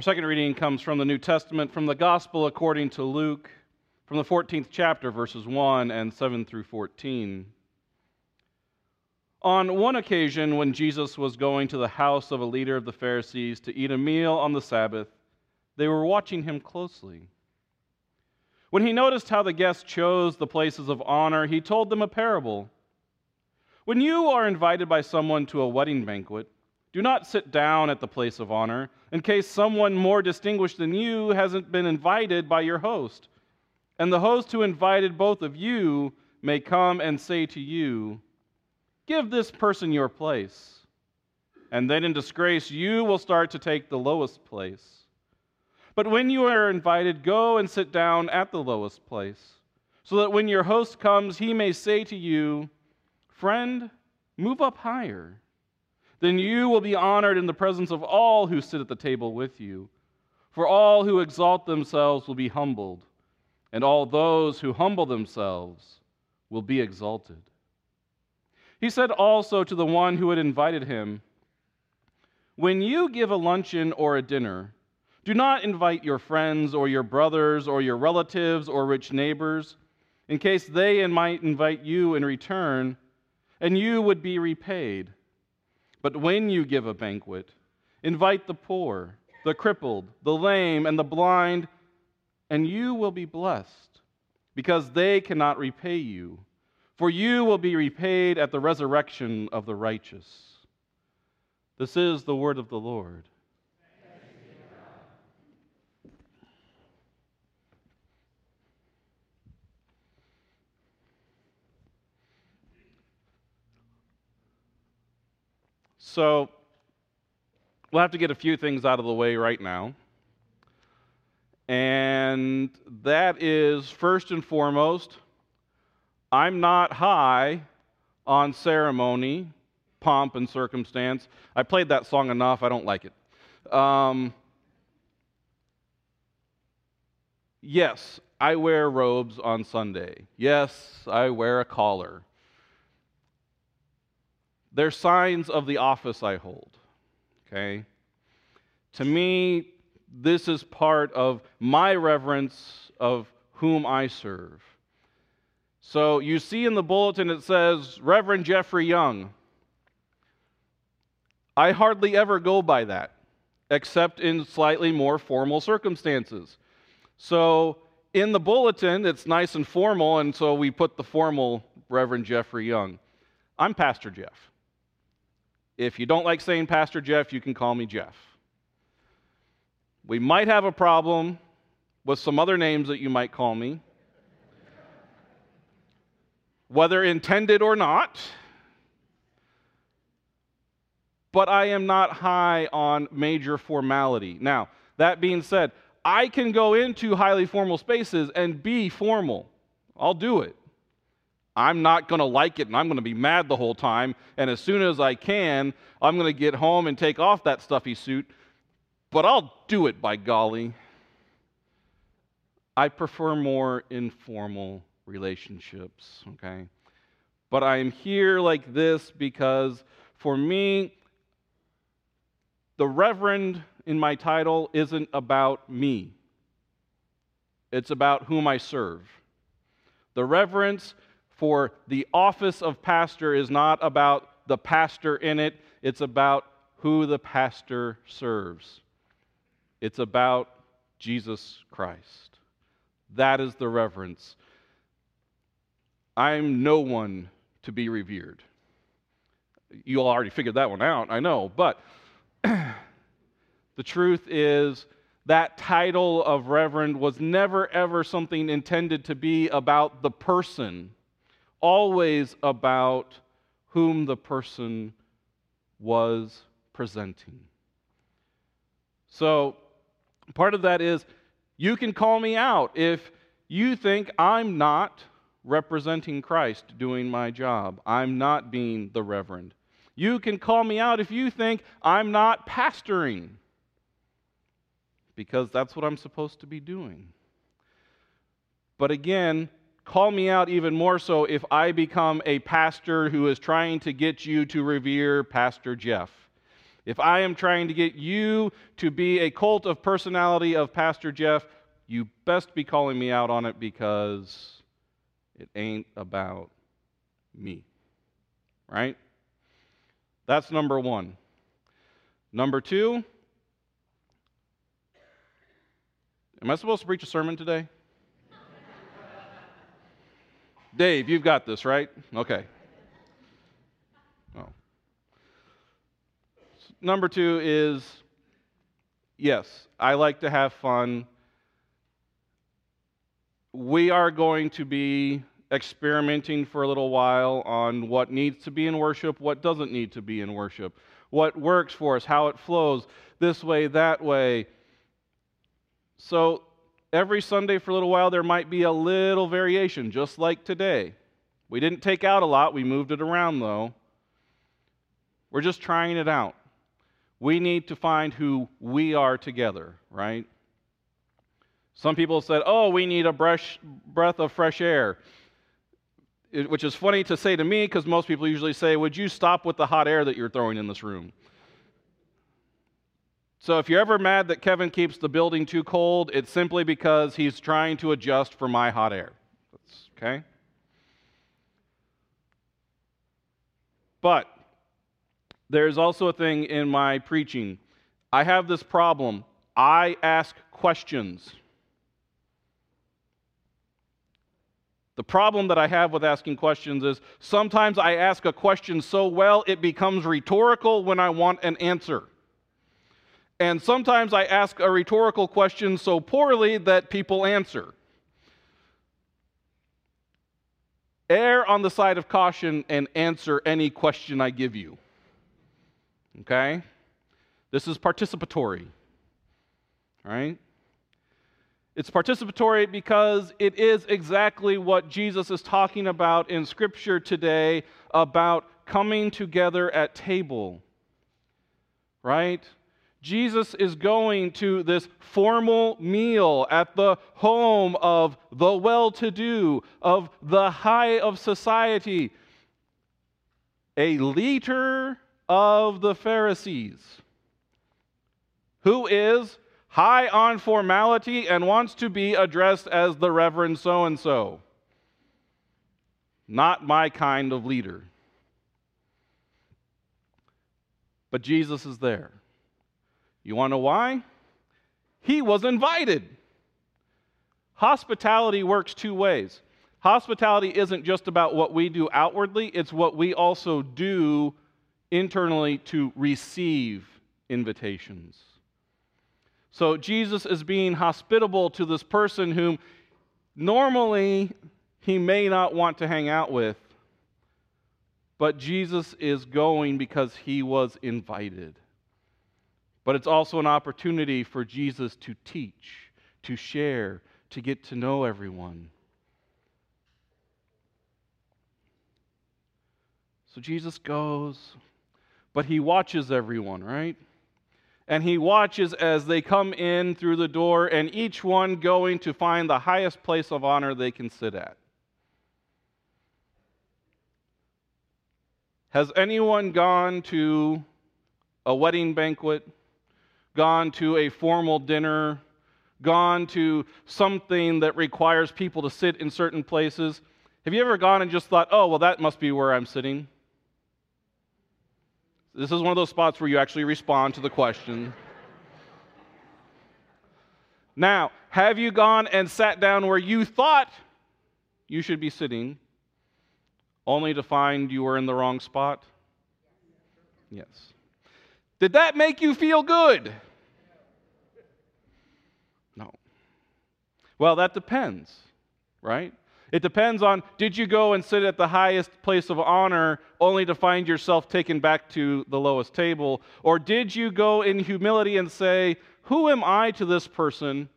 Our second reading comes from the New Testament, from the Gospel according to Luke, from the 14th chapter, verses 1 and 7 through 14. On one occasion, when Jesus was going to the house of a leader of the Pharisees to eat a meal on the Sabbath, they were watching him closely. When he noticed how the guests chose the places of honor, he told them a parable. When you are invited by someone to a wedding banquet, do not sit down at the place of honor, in case someone more distinguished than you hasn't been invited by your host. And the host who invited both of you may come and say to you, Give this person your place. And then in disgrace, you will start to take the lowest place. But when you are invited, go and sit down at the lowest place, so that when your host comes, he may say to you, Friend, move up higher then you will be honored in the presence of all who sit at the table with you. For all who exalt themselves will be humbled, and all those who humble themselves will be exalted. He said also to the one who had invited him, When you give a luncheon or a dinner, do not invite your friends or your brothers or your relatives or rich neighbors, in case they might invite you in return, and you would be repaid. But when you give a banquet, invite the poor, the crippled, the lame, and the blind, and you will be blessed, because they cannot repay you. For you will be repaid at the resurrection of the righteous. This is the word of the Lord. So, we'll have to get a few things out of the way right now. And that is first and foremost, I'm not high on ceremony, pomp, and circumstance. I played that song enough, I don't like it. Um, yes, I wear robes on Sunday. Yes, I wear a collar. They're signs of the office I hold. Okay? To me, this is part of my reverence of whom I serve. So you see in the bulletin it says Reverend Jeffrey Young. I hardly ever go by that, except in slightly more formal circumstances. So in the bulletin, it's nice and formal, and so we put the formal Reverend Jeffrey Young. I'm Pastor Jeff. If you don't like saying Pastor Jeff, you can call me Jeff. We might have a problem with some other names that you might call me, whether intended or not. But I am not high on major formality. Now, that being said, I can go into highly formal spaces and be formal. I'll do it. I'm not going to like it and I'm going to be mad the whole time. And as soon as I can, I'm going to get home and take off that stuffy suit. But I'll do it by golly. I prefer more informal relationships, okay? But I am here like this because for me, the reverend in my title isn't about me, it's about whom I serve. The reverence for the office of pastor is not about the pastor in it, it's about who the pastor serves. It's about Jesus Christ. That is the reverence. I'm no one to be revered. You all already figured that one out, I know, but the truth is that title of reverend was never ever something intended to be about the person always about whom the person was presenting. So, part of that is you can call me out if you think I'm not representing Christ doing my job. I'm not being the reverend. You can call me out if you think I'm not pastoring, because that's what I'm supposed to be doing. But again, Call me out even more so if I become a pastor who is trying to get you to revere Pastor Jeff. If I am trying to get you to be a cult of personality of Pastor Jeff, you best be calling me out on it because it ain't about me. Right? That's number one. Number two, am I supposed to preach a sermon today? Dave, you've got this, right? Okay. Oh. Number two is yes, I like to have fun. We are going to be experimenting for a little while on what needs to be in worship, what doesn't need to be in worship, what works for us, how it flows this way, that way. So every Sunday for a little while, there might be a little variation, just like today. We didn't take out a lot, we moved it around though. We're just trying it out. We need to find who we are together, right? Some people said, oh, we need a breath of fresh air. Which is funny to say to me because most people usually say, Would you stop with the hot air that you're throwing in this room? So if you're ever mad that Kevin keeps the building too cold, it's simply because he's trying to adjust for my hot air. That's, okay? But there's also a thing in my preaching. I have this problem. I ask questions. The problem that I have with asking questions is sometimes I ask a question so well it becomes rhetorical when I want an answer. And sometimes I ask a rhetorical question so poorly that people answer. Err on the side of caution and answer any question I give you. Okay? This is participatory. All right? It's participatory because it is exactly what Jesus is talking about in Scripture today about coming together at table. Right? Jesus is going to this formal meal at the home of the well to do, of the high of society, a leader of the Pharisees, who is high on formality and wants to be addressed as the Reverend so and so. Not my kind of leader. But Jesus is there. You want to know why? He was invited. Hospitality works two ways. Hospitality isn't just about what we do outwardly, it's what we also do internally to receive invitations. So Jesus is being hospitable to this person whom normally he may not want to hang out with, but Jesus is going because he was invited. But it's also an opportunity for Jesus to teach, to share, to get to know everyone. So Jesus goes, but he watches everyone, right? And he watches as they come in through the door, and each one going to find the highest place of honor they can sit at. Has anyone gone to a wedding banquet? Gone to a formal dinner, gone to something that requires people to sit in certain places. Have you ever gone and just thought, oh, well, that must be where I'm sitting? This is one of those spots where you actually respond to the question. now, have you gone and sat down where you thought you should be sitting, only to find you were in the wrong spot? Yes. Did that make you feel good? No. Well, that depends, right? It depends on did you go and sit at the highest place of honor only to find yourself taken back to the lowest table? Or did you go in humility and say, Who am I to this person?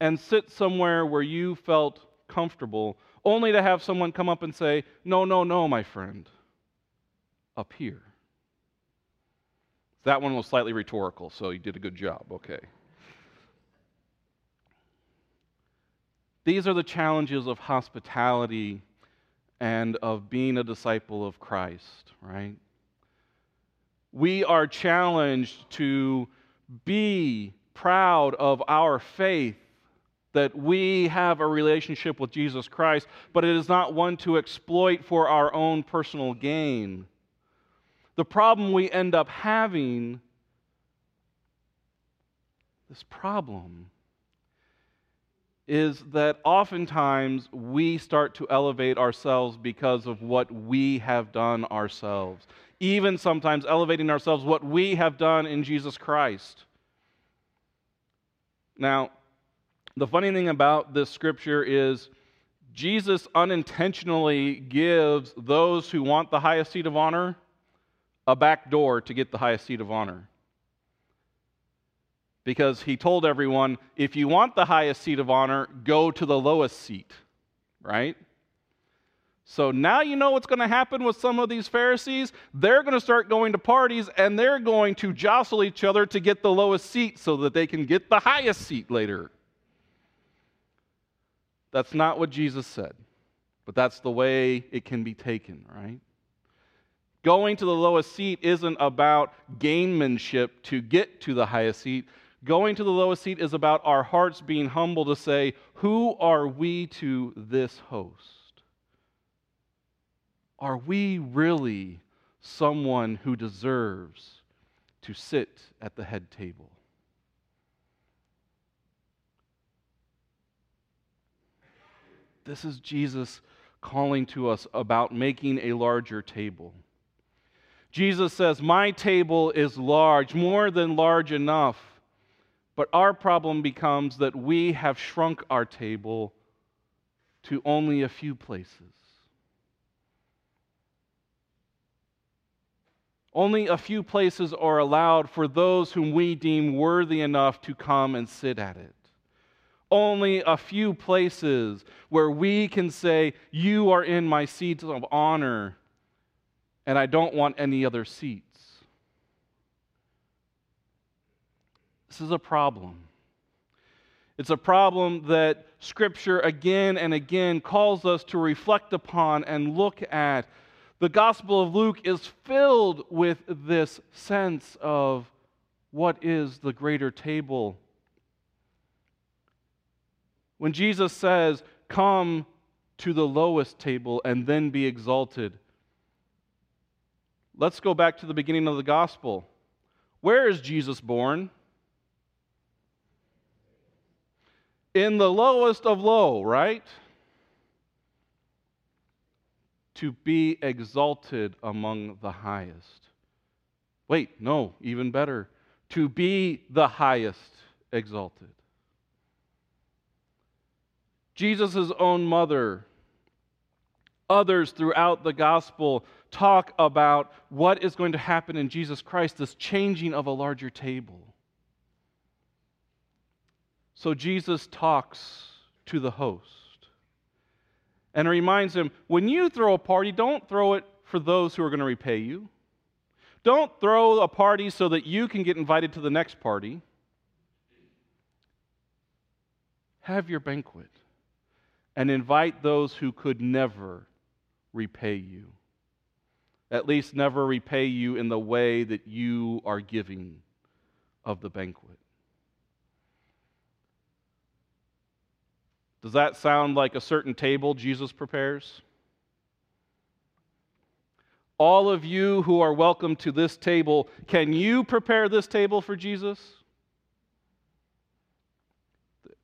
and sit somewhere where you felt comfortable, only to have someone come up and say, No, no, no, my friend, up here. That one was slightly rhetorical, so you did a good job. Okay. These are the challenges of hospitality and of being a disciple of Christ, right? we are challenged to be proud of our faith that we have a relationship with Jesus Christ, but it is not one to exploit for our own personal gain. The problem we end up having, this problem, is that oftentimes we start to elevate ourselves because of what we have done ourselves. Even sometimes elevating ourselves what we have done in Jesus Christ. Now, the funny thing about this scripture is Jesus unintentionally gives those who want the highest seat of honor a back door to get the highest seat of honor because he told everyone if you want the highest seat of honor, go to the lowest seat, right? So now you know what's going to happen with some of these Pharisees. They're going to start going to parties and they're going to jostle each other to get the lowest seat so that they can get the highest seat later. That's not what Jesus said, but that's the way it can be taken, right? Going to the lowest seat isn't about gainmanship to get to the highest seat. Going to the lowest seat is about our hearts being humble to say, Who are we to this host? Are we really someone who deserves to sit at the head table? This is Jesus calling to us about making a larger table. Jesus says, My table is large, more than large enough but our problem becomes that we have shrunk our table to only a few places. Only a few places are allowed for those whom we deem worthy enough to come and sit at it. Only a few places where we can say, You are in my seats of honor, and I don't want any other seats. This is a problem. It's a problem that Scripture again and again calls us to reflect upon and look at. The Gospel of Luke is filled with this sense of what is the greater table. When Jesus says, Come to the lowest table and then be exalted, let's go back to the beginning of the Gospel. Where is Jesus born? in the lowest of low, right? To be exalted among the highest. Wait, no, even better. To be the highest exalted. Jesus' own mother, others throughout the gospel talk about what is going to happen in Jesus Christ, this changing of a larger table. So Jesus talks to the host and reminds him when you throw a party, don't throw it for those who are going to repay you. Don't throw a party so that you can get invited to the next party. Have your banquet and invite those who could never repay you. At least, never repay you in the way that you are giving of the banquet. Does that sound like a certain table Jesus prepares? All of you who are welcome to this table, can you prepare this table for Jesus?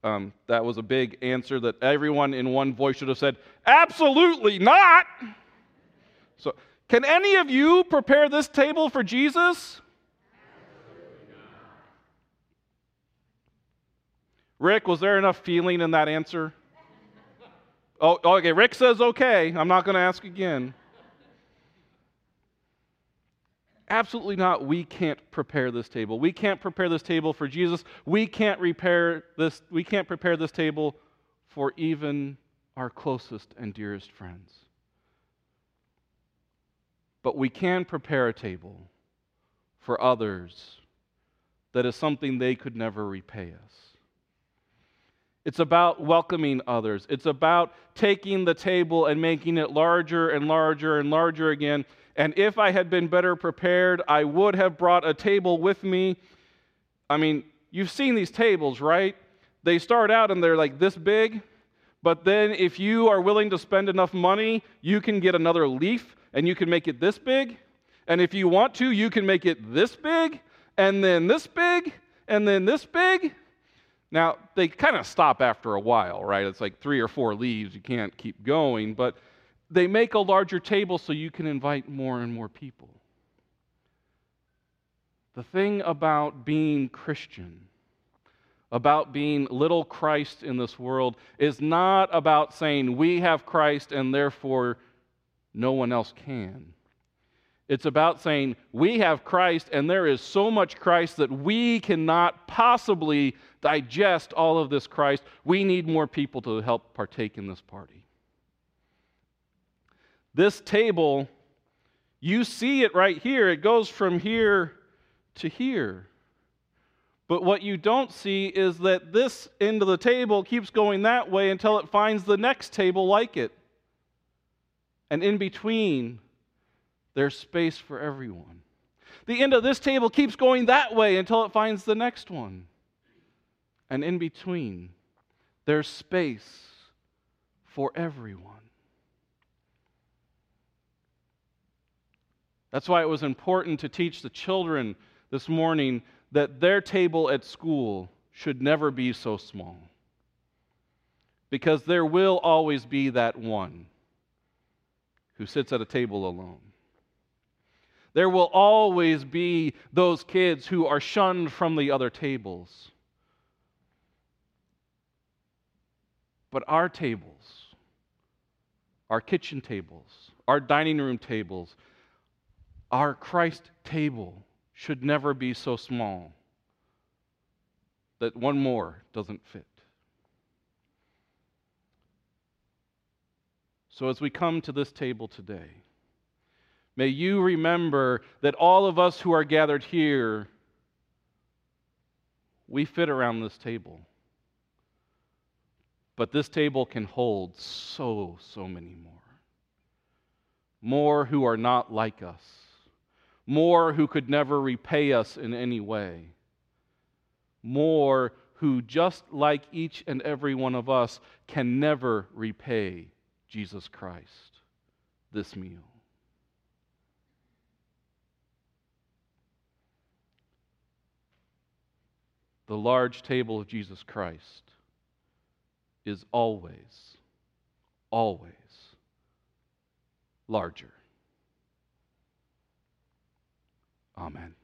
Um, that was a big answer that everyone in one voice should have said, Absolutely not. So, can any of you prepare this table for Jesus? Rick, was there enough feeling in that answer? Oh, okay. Rick says okay. I'm not going to ask again. Absolutely not. We can't prepare this table. We can't prepare this table for Jesus. We can't repair this. We can't prepare this table for even our closest and dearest friends. But we can prepare a table for others that is something they could never repay us. It's about welcoming others. It's about taking the table and making it larger and larger and larger again. And if I had been better prepared, I would have brought a table with me. I mean, you've seen these tables, right? They start out and they're like this big, but then if you are willing to spend enough money, you can get another leaf and you can make it this big. And if you want to, you can make it this big, and then this big, and then this big. Now, they kind of stop after a while, right? It's like three or four leaves. You can't keep going, but they make a larger table so you can invite more and more people. The thing about being Christian, about being little Christ in this world, is not about saying we have Christ and therefore no one else can. It's about saying we have Christ and there is so much Christ that we cannot possibly digest all of this Christ. We need more people to help partake in this party. This table, you see it right here. It goes from here to here. But what you don't see is that this end of the table keeps going that way until it finds the next table like it. And in between, there's space for everyone. The end of this table keeps going that way until it finds the next one. And in between, there's space for everyone. That's why it was important to teach the children this morning that their table at school should never be so small. Because there will always be that one who sits at a table alone. There will always be those kids who are shunned from the other tables. But our tables, our kitchen tables, our dining room tables, our Christ table should never be so small that one more doesn't fit. So, as we come to this table today, may you remember that all of us who are gathered here, we fit around this table. But this table can hold so, so many more. More who are not like us, more who could never repay us in any way, more who, just like each and every one of us, can never repay Jesus Christ this meal. The large table of Jesus Christ is always, always larger. Amen.